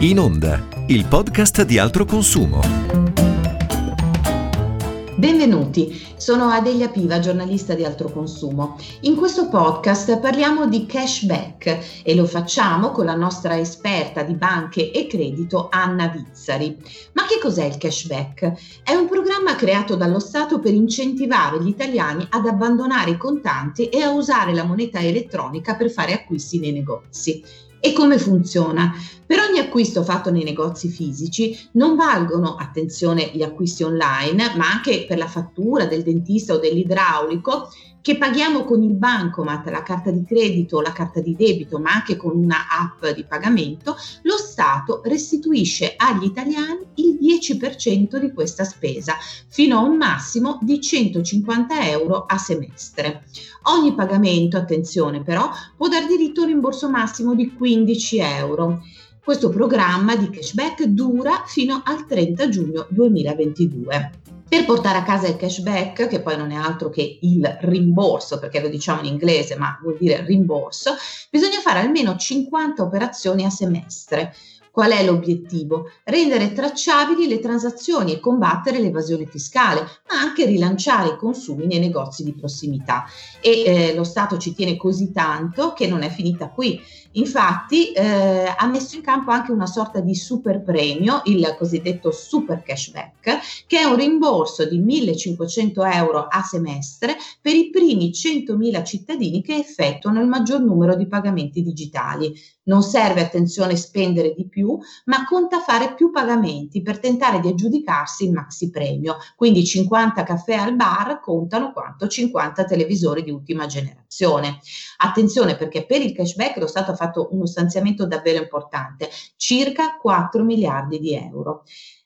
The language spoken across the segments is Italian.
In Onda, il podcast di altro consumo. Benvenuti, sono Adelia Piva, giornalista di altro consumo. In questo podcast parliamo di cashback e lo facciamo con la nostra esperta di banche e credito Anna Vizzari. Ma che cos'è il cashback? È un programma creato dallo Stato per incentivare gli italiani ad abbandonare i contanti e a usare la moneta elettronica per fare acquisti nei negozi. E come funziona? Per ogni acquisto fatto nei negozi fisici non valgono, attenzione, gli acquisti online, ma anche per la fattura del dentista o dell'idraulico, che paghiamo con il bancomat, la carta di credito, la carta di debito, ma anche con una app di pagamento, lo Stato restituisce agli italiani il 10% di questa spesa, fino a un massimo di 150 euro a semestre. Ogni pagamento, attenzione però, può dar diritto a un rimborso massimo di 15 euro. Questo programma di cashback dura fino al 30 giugno 2022. Per portare a casa il cashback, che poi non è altro che il rimborso, perché lo diciamo in inglese, ma vuol dire rimborso, bisogna fare almeno 50 operazioni a semestre. Qual è l'obiettivo? Rendere tracciabili le transazioni e combattere l'evasione fiscale, ma anche rilanciare i consumi nei negozi di prossimità. E eh, lo Stato ci tiene così tanto che non è finita qui. Infatti eh, ha messo in campo anche una sorta di super premio, il cosiddetto super cashback, che è un rimborso di 1500 euro a semestre per i primi 100.000 cittadini che effettuano il maggior numero di pagamenti digitali. Non serve, attenzione, spendere di più, ma conta fare più pagamenti per tentare di aggiudicarsi il maxi premio. Quindi 50 caffè al bar contano quanto 50 televisori di ultima generazione. Attenzione perché per il cashback lo Stato ha fatto uno stanziamento davvero importante, circa 4 miliardi di euro.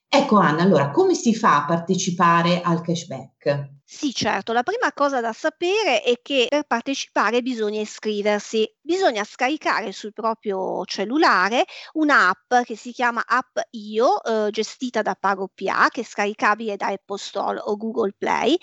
Ecco Anna, allora come si fa a partecipare al cashback? Sì, certo, la prima cosa da sapere è che per partecipare bisogna iscriversi, bisogna scaricare sul proprio cellulare un'app che si chiama App Io, eh, gestita da PagoPA, che è scaricabile da Apple Store o Google Play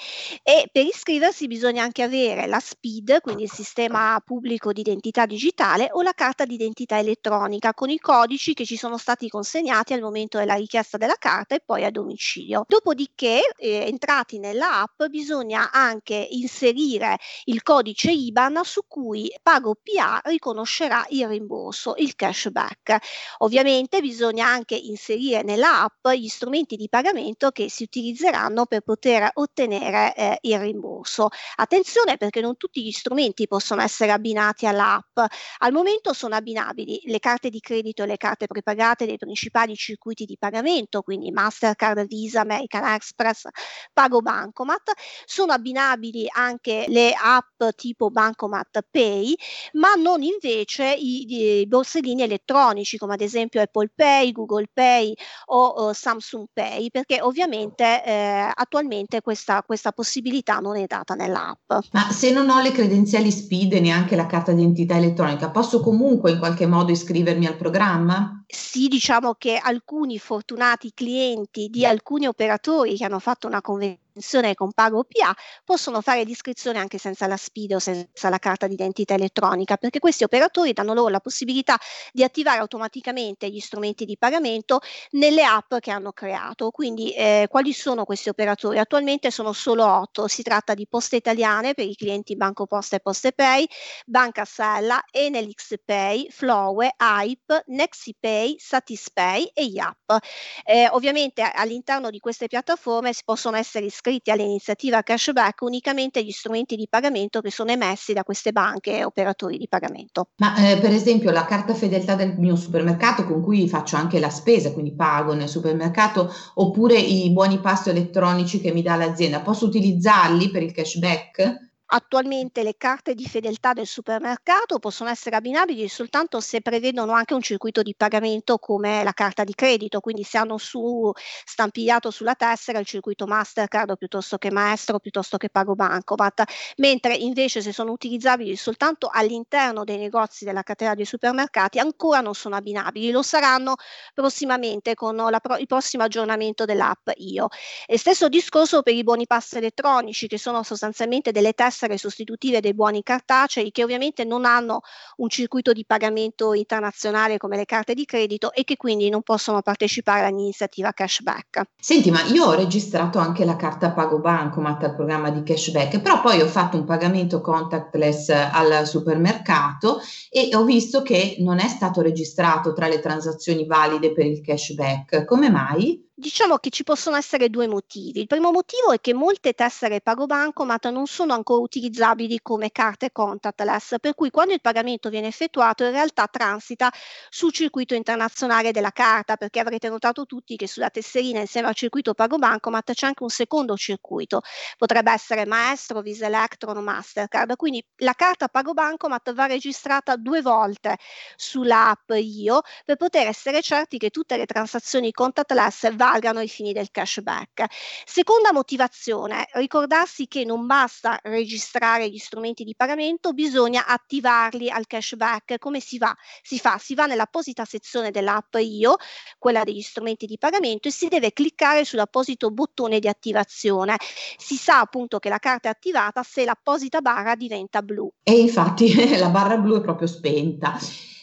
e per iscriversi bisogna anche avere la SPID, quindi il sistema pubblico di identità digitale o la carta d'identità elettronica con i codici che ci sono stati consegnati al momento della richiesta della carta e poi a domicilio. Dopodiché, eh, entrati nella app, bisogna anche inserire il codice IBAN su cui PagoPA riconoscerà il rimborso, il cashback. Ovviamente bisogna anche inserire nella app gli strumenti di pagamento che si utilizzeranno per poter ottenere eh, il rimborso. Attenzione perché non tutti gli strumenti possono essere abbinati all'app. Al momento sono abbinabili le carte di credito e le carte prepagate dei principali circuiti di pagamento, quindi Mastercard, Visa, American Express, Pago Bancomat sono abbinabili anche le app tipo Bancomat Pay, ma non invece i, i borsellini elettronici come ad esempio Apple Pay, Google Pay o uh, Samsung Pay, perché ovviamente eh, attualmente questa, questa possibilità non è data nell'app. Ma se non ho le credenziali SPID e neanche la carta d'identità elettronica, posso comunque in qualche modo iscrivermi al programma? Sì, diciamo che alcuni fortunati clienti di alcuni operatori che hanno fatto una convenzione con Pago PA possono fare l'iscrizione anche senza la SPID o senza la carta d'identità elettronica, perché questi operatori danno loro la possibilità di attivare automaticamente gli strumenti di pagamento nelle app che hanno creato. Quindi eh, quali sono questi operatori? Attualmente sono solo otto, si tratta di Poste Italiane per i clienti Banco Posta e Poste Pay, Banca Sella, Enel XPay, Flowe, AIP, NexiPay, Satispay e IAP. Eh, ovviamente all'interno di queste piattaforme si possono essere iscritti iscritti all'iniziativa cashback unicamente gli strumenti di pagamento che sono emessi da queste banche e operatori di pagamento. Ma eh, per esempio la carta fedeltà del mio supermercato con cui faccio anche la spesa, quindi pago nel supermercato, oppure i buoni pasto elettronici che mi dà l'azienda, posso utilizzarli per il cashback? Attualmente le carte di fedeltà del supermercato possono essere abbinabili soltanto se prevedono anche un circuito di pagamento come la carta di credito, quindi se hanno su stampigliato sulla tessera il circuito Mastercard piuttosto che Maestro piuttosto che Pago Bancomat, mentre invece se sono utilizzabili soltanto all'interno dei negozi della catena dei supermercati ancora non sono abbinabili, lo saranno prossimamente con pro- il prossimo aggiornamento dell'app IO. E stesso discorso per i buoni pasto elettronici che sono sostanzialmente delle tessere essere sostitutive dei buoni cartacei che ovviamente non hanno un circuito di pagamento internazionale come le carte di credito e che quindi non possono partecipare all'iniziativa cashback. Senti, ma io ho registrato anche la carta Pago Bancomat al programma di cashback, però poi ho fatto un pagamento contactless al supermercato e ho visto che non è stato registrato tra le transazioni valide per il cashback. Come mai? Diciamo che ci possono essere due motivi. Il primo motivo è che molte tessere pago bancomat non sono ancora utilizzabili come carte contactless, per cui quando il pagamento viene effettuato in realtà transita sul circuito internazionale della carta, perché avrete notato tutti che sulla tesserina insieme al circuito pago bancomat c'è anche un secondo circuito, potrebbe essere Maestro, Visa Electron o Mastercard. Quindi la carta pago bancomat va registrata due volte sull'app IO per poter essere certi che tutte le transazioni contactless vanno valgano ai fini del cashback. Seconda motivazione, ricordarsi che non basta registrare gli strumenti di pagamento, bisogna attivarli al cashback. Come si va? Si fa, si va nell'apposita sezione dell'app Io, quella degli strumenti di pagamento, e si deve cliccare sull'apposito bottone di attivazione. Si sa appunto che la carta è attivata se l'apposita barra diventa blu. E infatti la barra blu è proprio spenta.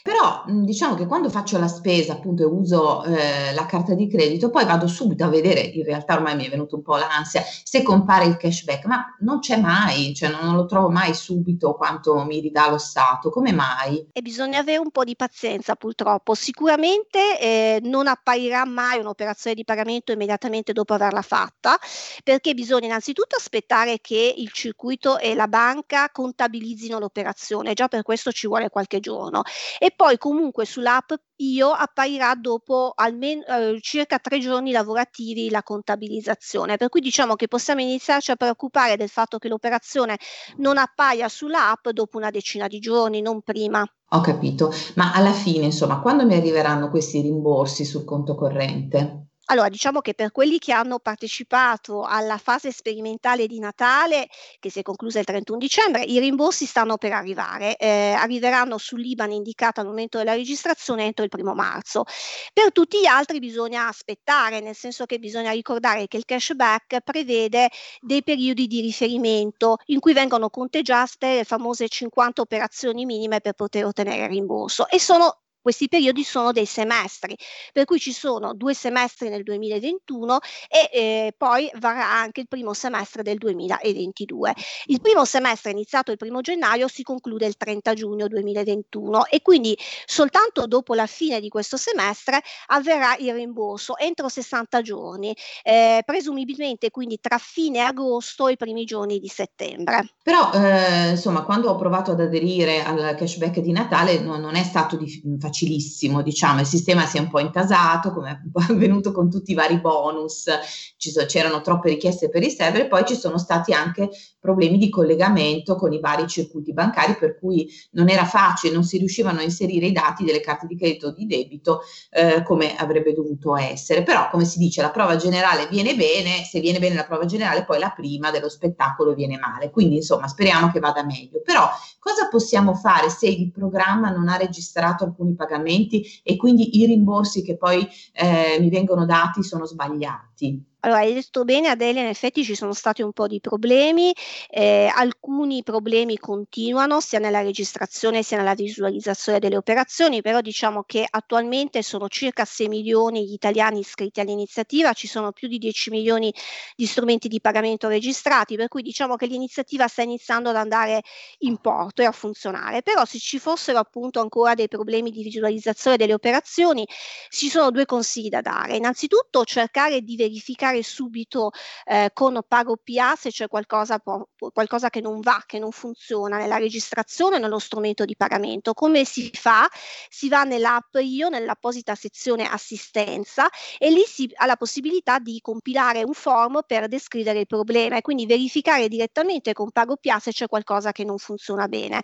Però diciamo che quando faccio la spesa appunto e uso eh, la carta di credito, poi vado subito a vedere, in realtà ormai mi è venuto un po' l'ansia, se compare il cashback, ma non c'è mai, cioè non, lo trovo mai subito quanto mi ridà lo Stato, come mai? E bisogna avere un po' di pazienza purtroppo, sicuramente eh, non apparirà mai un'operazione di pagamento immediatamente dopo averla fatta, perché bisogna innanzitutto aspettare che il circuito e la banca contabilizzino l'operazione, già per questo ci vuole qualche giorno. E poi comunque sull'app io apparirà dopo almeno eh, circa tre giorni lavorativi la contabilizzazione, per cui diciamo che possiamo iniziarci a preoccupare del fatto che l'operazione non appaia sull'app dopo una decina di giorni, non prima. Ho capito, ma alla fine, insomma, quando mi arriveranno questi rimborsi sul conto corrente? Allora, diciamo che per quelli che hanno partecipato alla fase sperimentale di Natale, che si è conclusa il 31 dicembre, i rimborsi stanno per arrivare, eh, arriveranno sull'IBAN indicata al momento della registrazione entro il primo marzo. Per tutti gli altri bisogna aspettare, nel senso che bisogna ricordare che il cashback prevede dei periodi di riferimento in cui vengono conteggiate le famose 50 operazioni minime per poter ottenere il rimborso e sono questi periodi sono dei semestri, per cui ci sono due semestri nel 2021 e eh, poi varrà anche il primo semestre del 2022. Il primo semestre iniziato il primo gennaio si conclude il 30 giugno 2021 e quindi soltanto dopo la fine di questo semestre avverrà il rimborso entro 60 giorni, eh, presumibilmente quindi tra fine agosto e i primi giorni di settembre. Però eh, insomma quando ho provato ad aderire al cashback di Natale no, non è stato di, facile facilissimo, diciamo, il sistema si è un po' intasato, come è avvenuto con tutti i vari bonus, so, c'erano troppe richieste per i server e poi ci sono stati anche problemi di collegamento con i vari circuiti bancari, per cui non era facile, non si riuscivano a inserire i dati delle carte di credito o di debito eh, come avrebbe dovuto essere. Però, come si dice, la prova generale viene bene, se viene bene la prova generale, poi la prima dello spettacolo viene male. Quindi, insomma, speriamo che vada meglio. Però, cosa possiamo fare se il programma non ha registrato alcuni pagamenti e quindi i rimborsi che poi eh, mi vengono dati sono sbagliati? Allora, hai detto bene Adelia, in effetti ci sono stati un po' di problemi, eh, alcuni problemi continuano sia nella registrazione sia nella visualizzazione delle operazioni, però diciamo che attualmente sono circa 6 milioni gli italiani iscritti all'iniziativa, ci sono più di 10 milioni di strumenti di pagamento registrati, per cui diciamo che l'iniziativa sta iniziando ad andare in porto e a funzionare, però se ci fossero appunto ancora dei problemi di visualizzazione delle operazioni, ci sono due consigli da dare. Innanzitutto cercare di verificare verificare subito eh, con Pago PA se c'è qualcosa, qualcosa che non va, che non funziona nella registrazione o nello strumento di pagamento. Come si fa? Si va nell'app Io, nell'apposita sezione assistenza e lì si ha la possibilità di compilare un form per descrivere il problema e quindi verificare direttamente con Pago PA se c'è qualcosa che non funziona bene.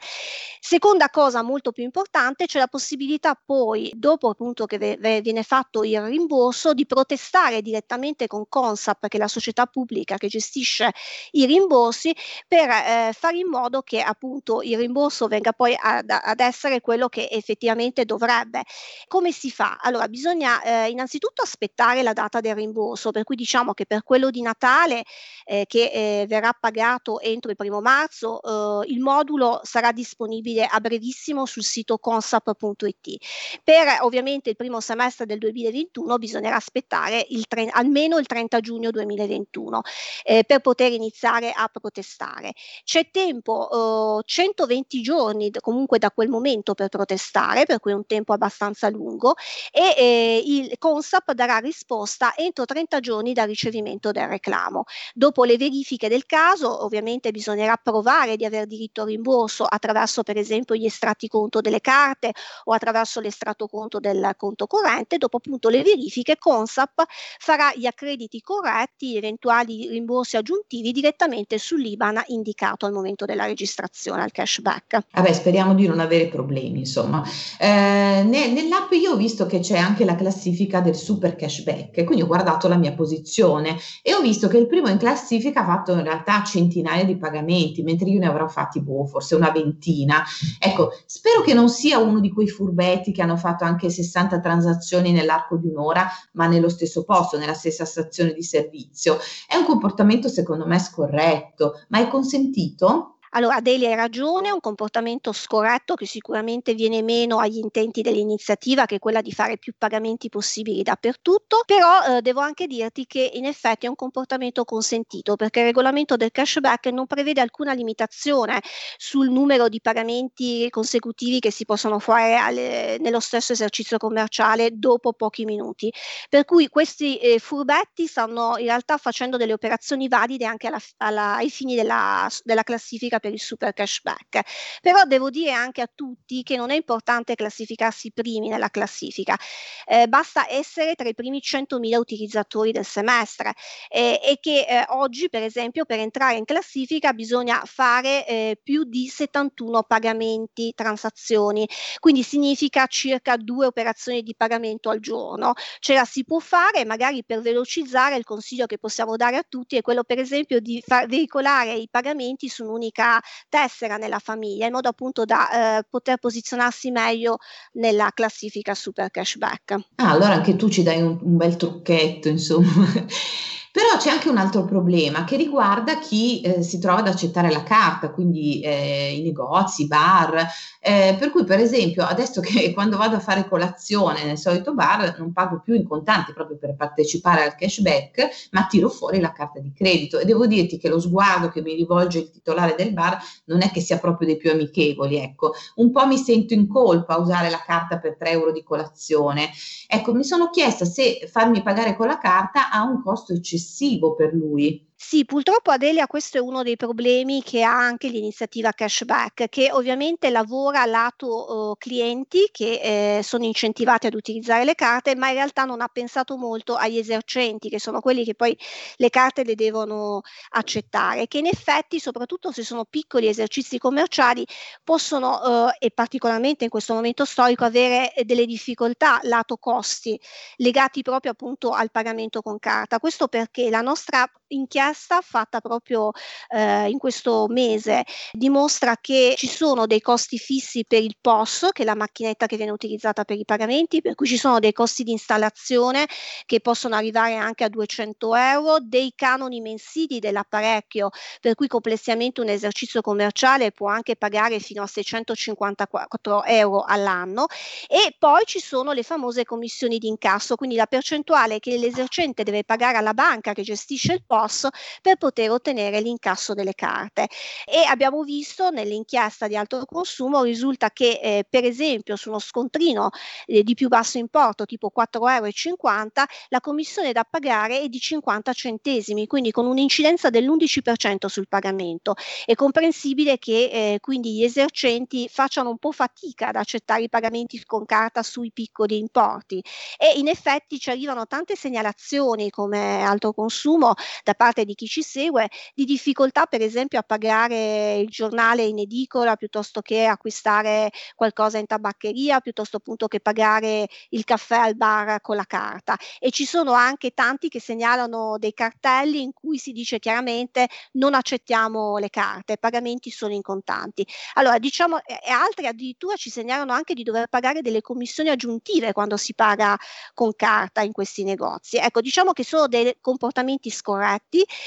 Seconda cosa molto più importante, c'è la possibilità poi, dopo appunto che viene fatto il rimborso, di protestare direttamente con Consap, che è la società pubblica che gestisce i rimborsi, per eh, fare in modo che appunto il rimborso venga poi ad, ad, essere quello che effettivamente dovrebbe. Come si fa? Allora, bisogna eh, innanzitutto aspettare la data del rimborso, per cui diciamo che per quello di Natale eh, che eh, verrà pagato entro il primo marzo, eh, il modulo sarà disponibile a brevissimo sul sito consap.it. Per ovviamente il primo semestre del 2021 bisognerà aspettare il tre, almeno il 30 giugno 2021 eh, per poter iniziare a protestare. C'è tempo, eh, 120 giorni comunque da quel momento per protestare, per cui è un tempo abbastanza lungo e eh, il Consap darà risposta entro 30 giorni dal ricevimento del reclamo. Dopo le verifiche del caso, ovviamente bisognerà provare di aver diritto al rimborso attraverso per esempio gli estratti conto delle carte o attraverso l'estratto conto del conto corrente. Dopo appunto le verifiche, Consap farà gli accrediti corretti, eventuali rimborsi aggiuntivi direttamente sull'IBAN indicato al momento della registrazione al cashback. Vabbè, speriamo di non avere problemi, insomma. Eh, nell'app io ho visto che c'è anche la classifica del super cashback, quindi ho guardato la mia posizione e ho visto che il primo in classifica ha fatto in realtà centinaia di pagamenti, mentre io ne avrò fatti boh, forse una ventina. Ecco, spero che non sia uno di quei furbetti che hanno fatto anche 60 transazioni nell'arco di un'ora, ma nello stesso posto, nella stessa stazione di servizio. È un comportamento secondo me scorretto, ma è consentito? Allora, Delia hai ragione, è un comportamento scorretto che sicuramente viene meno agli intenti dell'iniziativa, che è quella di fare più pagamenti possibili dappertutto, però eh, devo anche dirti che in effetti è un comportamento consentito, perché il regolamento del cashback non prevede alcuna limitazione sul numero di pagamenti consecutivi che si possono fare alle, nello stesso esercizio commerciale dopo pochi minuti. Per cui questi eh, furbetti stanno in realtà facendo delle operazioni valide anche alla, alla, ai fini della, della classifica per il super cashback. Però devo dire anche a tutti che non è importante classificarsi primi nella classifica, eh, basta essere tra i primi 100.000 utilizzatori del semestre eh, e che eh, oggi per esempio per entrare in classifica bisogna fare eh, più di 71 pagamenti, transazioni, quindi significa circa due operazioni di pagamento al giorno. Ce la si può fare, magari per velocizzare il consiglio che possiamo dare a tutti è quello per esempio di far veicolare i pagamenti su un'unica tessera nella famiglia, in modo appunto da eh, poter posizionarsi meglio nella classifica super cashback. Ah, allora anche tu ci dai un, un bel trucchetto, insomma. Però c'è anche un altro problema che riguarda chi eh, si trova ad accettare la carta, quindi eh, i negozi, i bar, eh, per cui per esempio adesso che quando vado a fare colazione nel solito bar non pago più in contanti proprio per partecipare al cashback, ma tiro fuori la carta di credito e devo dirti che lo sguardo che mi rivolge il titolare del bar non è che sia proprio dei più amichevoli, ecco, un po' mi sento in colpa a usare la carta per 3 euro di colazione. Ecco, mi sono chiesta se farmi pagare con la carta ha un costo eccessivo eccessivo per lui. Sì, purtroppo Adelia questo è uno dei problemi che ha anche l'iniziativa cashback, che ovviamente lavora lato uh, clienti che eh, sono incentivati ad utilizzare le carte, ma in realtà non ha pensato molto agli esercenti, che sono quelli che poi le carte le devono accettare, che in effetti, soprattutto se sono piccoli esercizi commerciali, possono, uh, e particolarmente in questo momento storico, avere delle difficoltà lato costi legati proprio appunto al pagamento con carta. Questo perché la nostra inchiesta fatta proprio eh, in questo mese dimostra che ci sono dei costi fissi per il POS, che è la macchinetta che viene utilizzata per i pagamenti, per cui ci sono dei costi di installazione che possono arrivare anche a 200 euro, dei canoni mensili dell'apparecchio, per cui complessivamente un esercizio commerciale può anche pagare fino a 654 euro all'anno. E poi ci sono le famose commissioni di incasso, quindi la percentuale che l'esercente deve pagare alla banca che gestisce il POS per poter ottenere l'incasso delle carte. E abbiamo visto nell'inchiesta di alto consumo risulta che eh, per esempio su uno scontrino eh, di più basso importo tipo 4,50 euro la commissione da pagare è di 50 centesimi, quindi con un'incidenza dell'11% sul pagamento. È comprensibile che eh, quindi gli esercenti facciano un po' fatica ad accettare i pagamenti con carta sui piccoli importi e in effetti ci arrivano tante segnalazioni come alto consumo da parte di di chi ci segue di difficoltà per esempio a pagare il giornale in edicola piuttosto che acquistare qualcosa in tabaccheria, piuttosto appunto che pagare il caffè al bar con la carta. E ci sono anche tanti che segnalano dei cartelli in cui si dice chiaramente non accettiamo le carte, i pagamenti sono in contanti. Allora diciamo, e altri addirittura ci segnalano anche di dover pagare delle commissioni aggiuntive quando si paga con carta in questi negozi. Ecco, diciamo che sono dei comportamenti scorretti,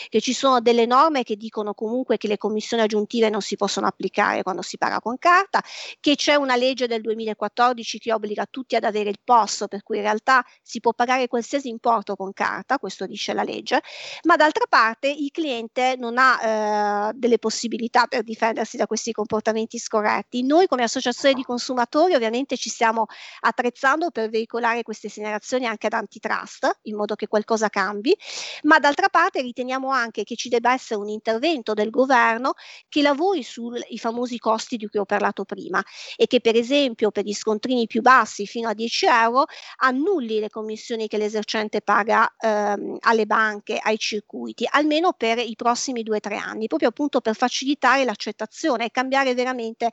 che ci sono delle norme che dicono comunque che le commissioni aggiuntive non si possono applicare quando si paga con carta, che c'è una legge del 2014 che obbliga tutti ad avere il POS, per cui in realtà si può pagare qualsiasi importo con carta, questo dice la legge, ma d'altra parte il cliente non ha eh, delle possibilità per difendersi da questi comportamenti scorretti. Noi come associazione di consumatori ovviamente ci stiamo attrezzando per veicolare queste segnalazioni anche ad antitrust, in modo che qualcosa cambi, ma d'altra parte riteniamo anche che ci debba essere un intervento del governo che lavori sui famosi costi di cui ho parlato prima e che per esempio per gli scontrini più bassi fino a 10 euro annulli le commissioni che l'esercente paga ehm, alle banche, ai circuiti, almeno per i prossimi due o tre anni, proprio appunto per facilitare l'accettazione e cambiare veramente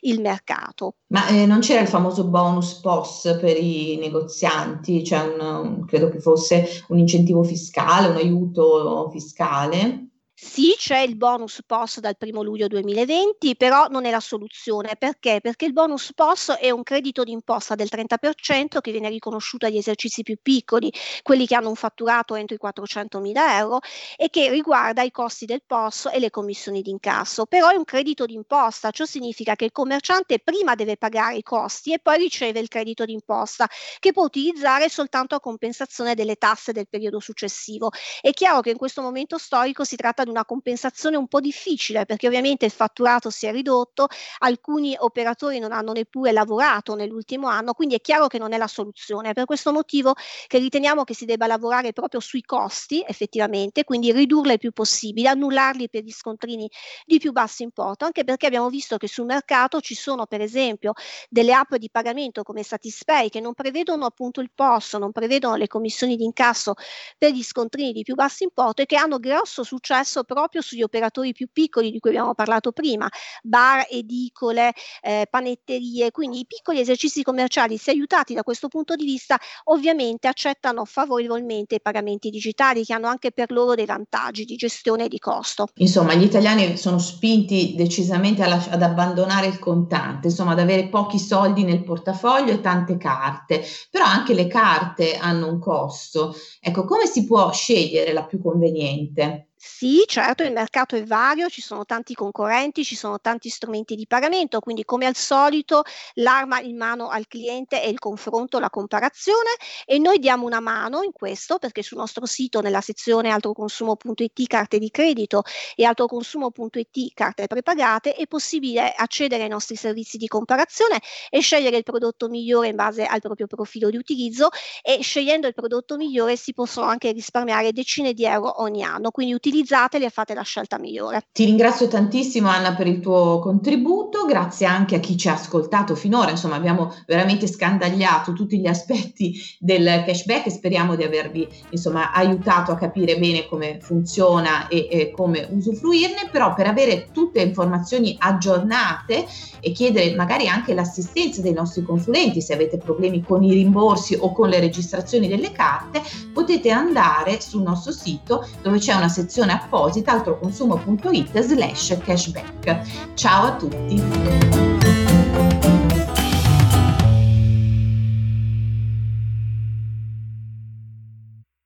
il mercato. Ma eh, non c'era il famoso bonus POS per i negozianti, cioè un, credo che fosse un incentivo fiscale, un aiuto fiscale? Sì, c'è il bonus POS dal 1 luglio 2020, però non è la soluzione. Perché? Perché il bonus POS è un credito d'imposta del 30% che viene riconosciuto agli esercizi più piccoli, quelli che hanno un fatturato entro i 400.000 euro e che riguarda i costi del POS e le commissioni d'incasso. Però è un credito d'imposta, ciò significa che il commerciante prima deve pagare i costi e poi riceve il credito d'imposta che può utilizzare soltanto a compensazione delle tasse del periodo successivo. È chiaro che in questo momento storico si tratta di una compensazione un po' difficile perché ovviamente il fatturato si è ridotto, alcuni operatori non hanno neppure lavorato nell'ultimo anno, quindi è chiaro che non è la soluzione. È per questo motivo che riteniamo che si debba lavorare proprio sui costi effettivamente, quindi ridurli il più possibile, annullarli per gli scontrini di più basso importo, anche perché abbiamo visto che sul mercato ci sono per esempio delle app di pagamento come Satispay che non prevedono appunto il POS, non prevedono le commissioni di incasso per gli scontrini di più basso importo e che hanno grosso successo proprio sugli operatori più piccoli di cui abbiamo parlato prima, bar, edicole, eh, panetterie, quindi i piccoli esercizi commerciali, se aiutati da questo punto di vista, ovviamente accettano favorevolmente i pagamenti digitali che hanno anche per loro dei vantaggi di gestione e di costo. Insomma, gli italiani sono spinti decisamente lasci- ad abbandonare il contante, insomma, ad avere pochi soldi nel portafoglio e tante carte, però anche le carte hanno un costo. Ecco, come si può scegliere la più conveniente? Sì, certo, il mercato è vario, ci sono tanti concorrenti, ci sono tanti strumenti di pagamento, quindi come al solito l'arma in mano al cliente è il confronto, la comparazione e noi diamo una mano in questo perché sul nostro sito nella sezione altroconsumo.it carte di credito e altroconsumo.it carte prepagate è possibile accedere ai nostri servizi di comparazione e scegliere il prodotto migliore in base al proprio profilo di utilizzo e scegliendo il prodotto migliore si possono anche risparmiare decine di euro ogni anno, quindi utilizzare utilizzatele e fate la scelta migliore. Ti ringrazio tantissimo Anna per il tuo contributo, grazie anche a chi ci ha ascoltato finora, insomma abbiamo veramente scandagliato tutti gli aspetti del cashback e speriamo di avervi insomma aiutato a capire bene come funziona e, e come usufruirne, però per avere tutte le informazioni aggiornate e chiedere magari anche l'assistenza dei nostri consulenti se avete problemi con i rimborsi o con le registrazioni delle carte, potete andare sul nostro sito dove c'è una sezione sezione apposita altroconsumo.it slash cashback. Ciao a tutti!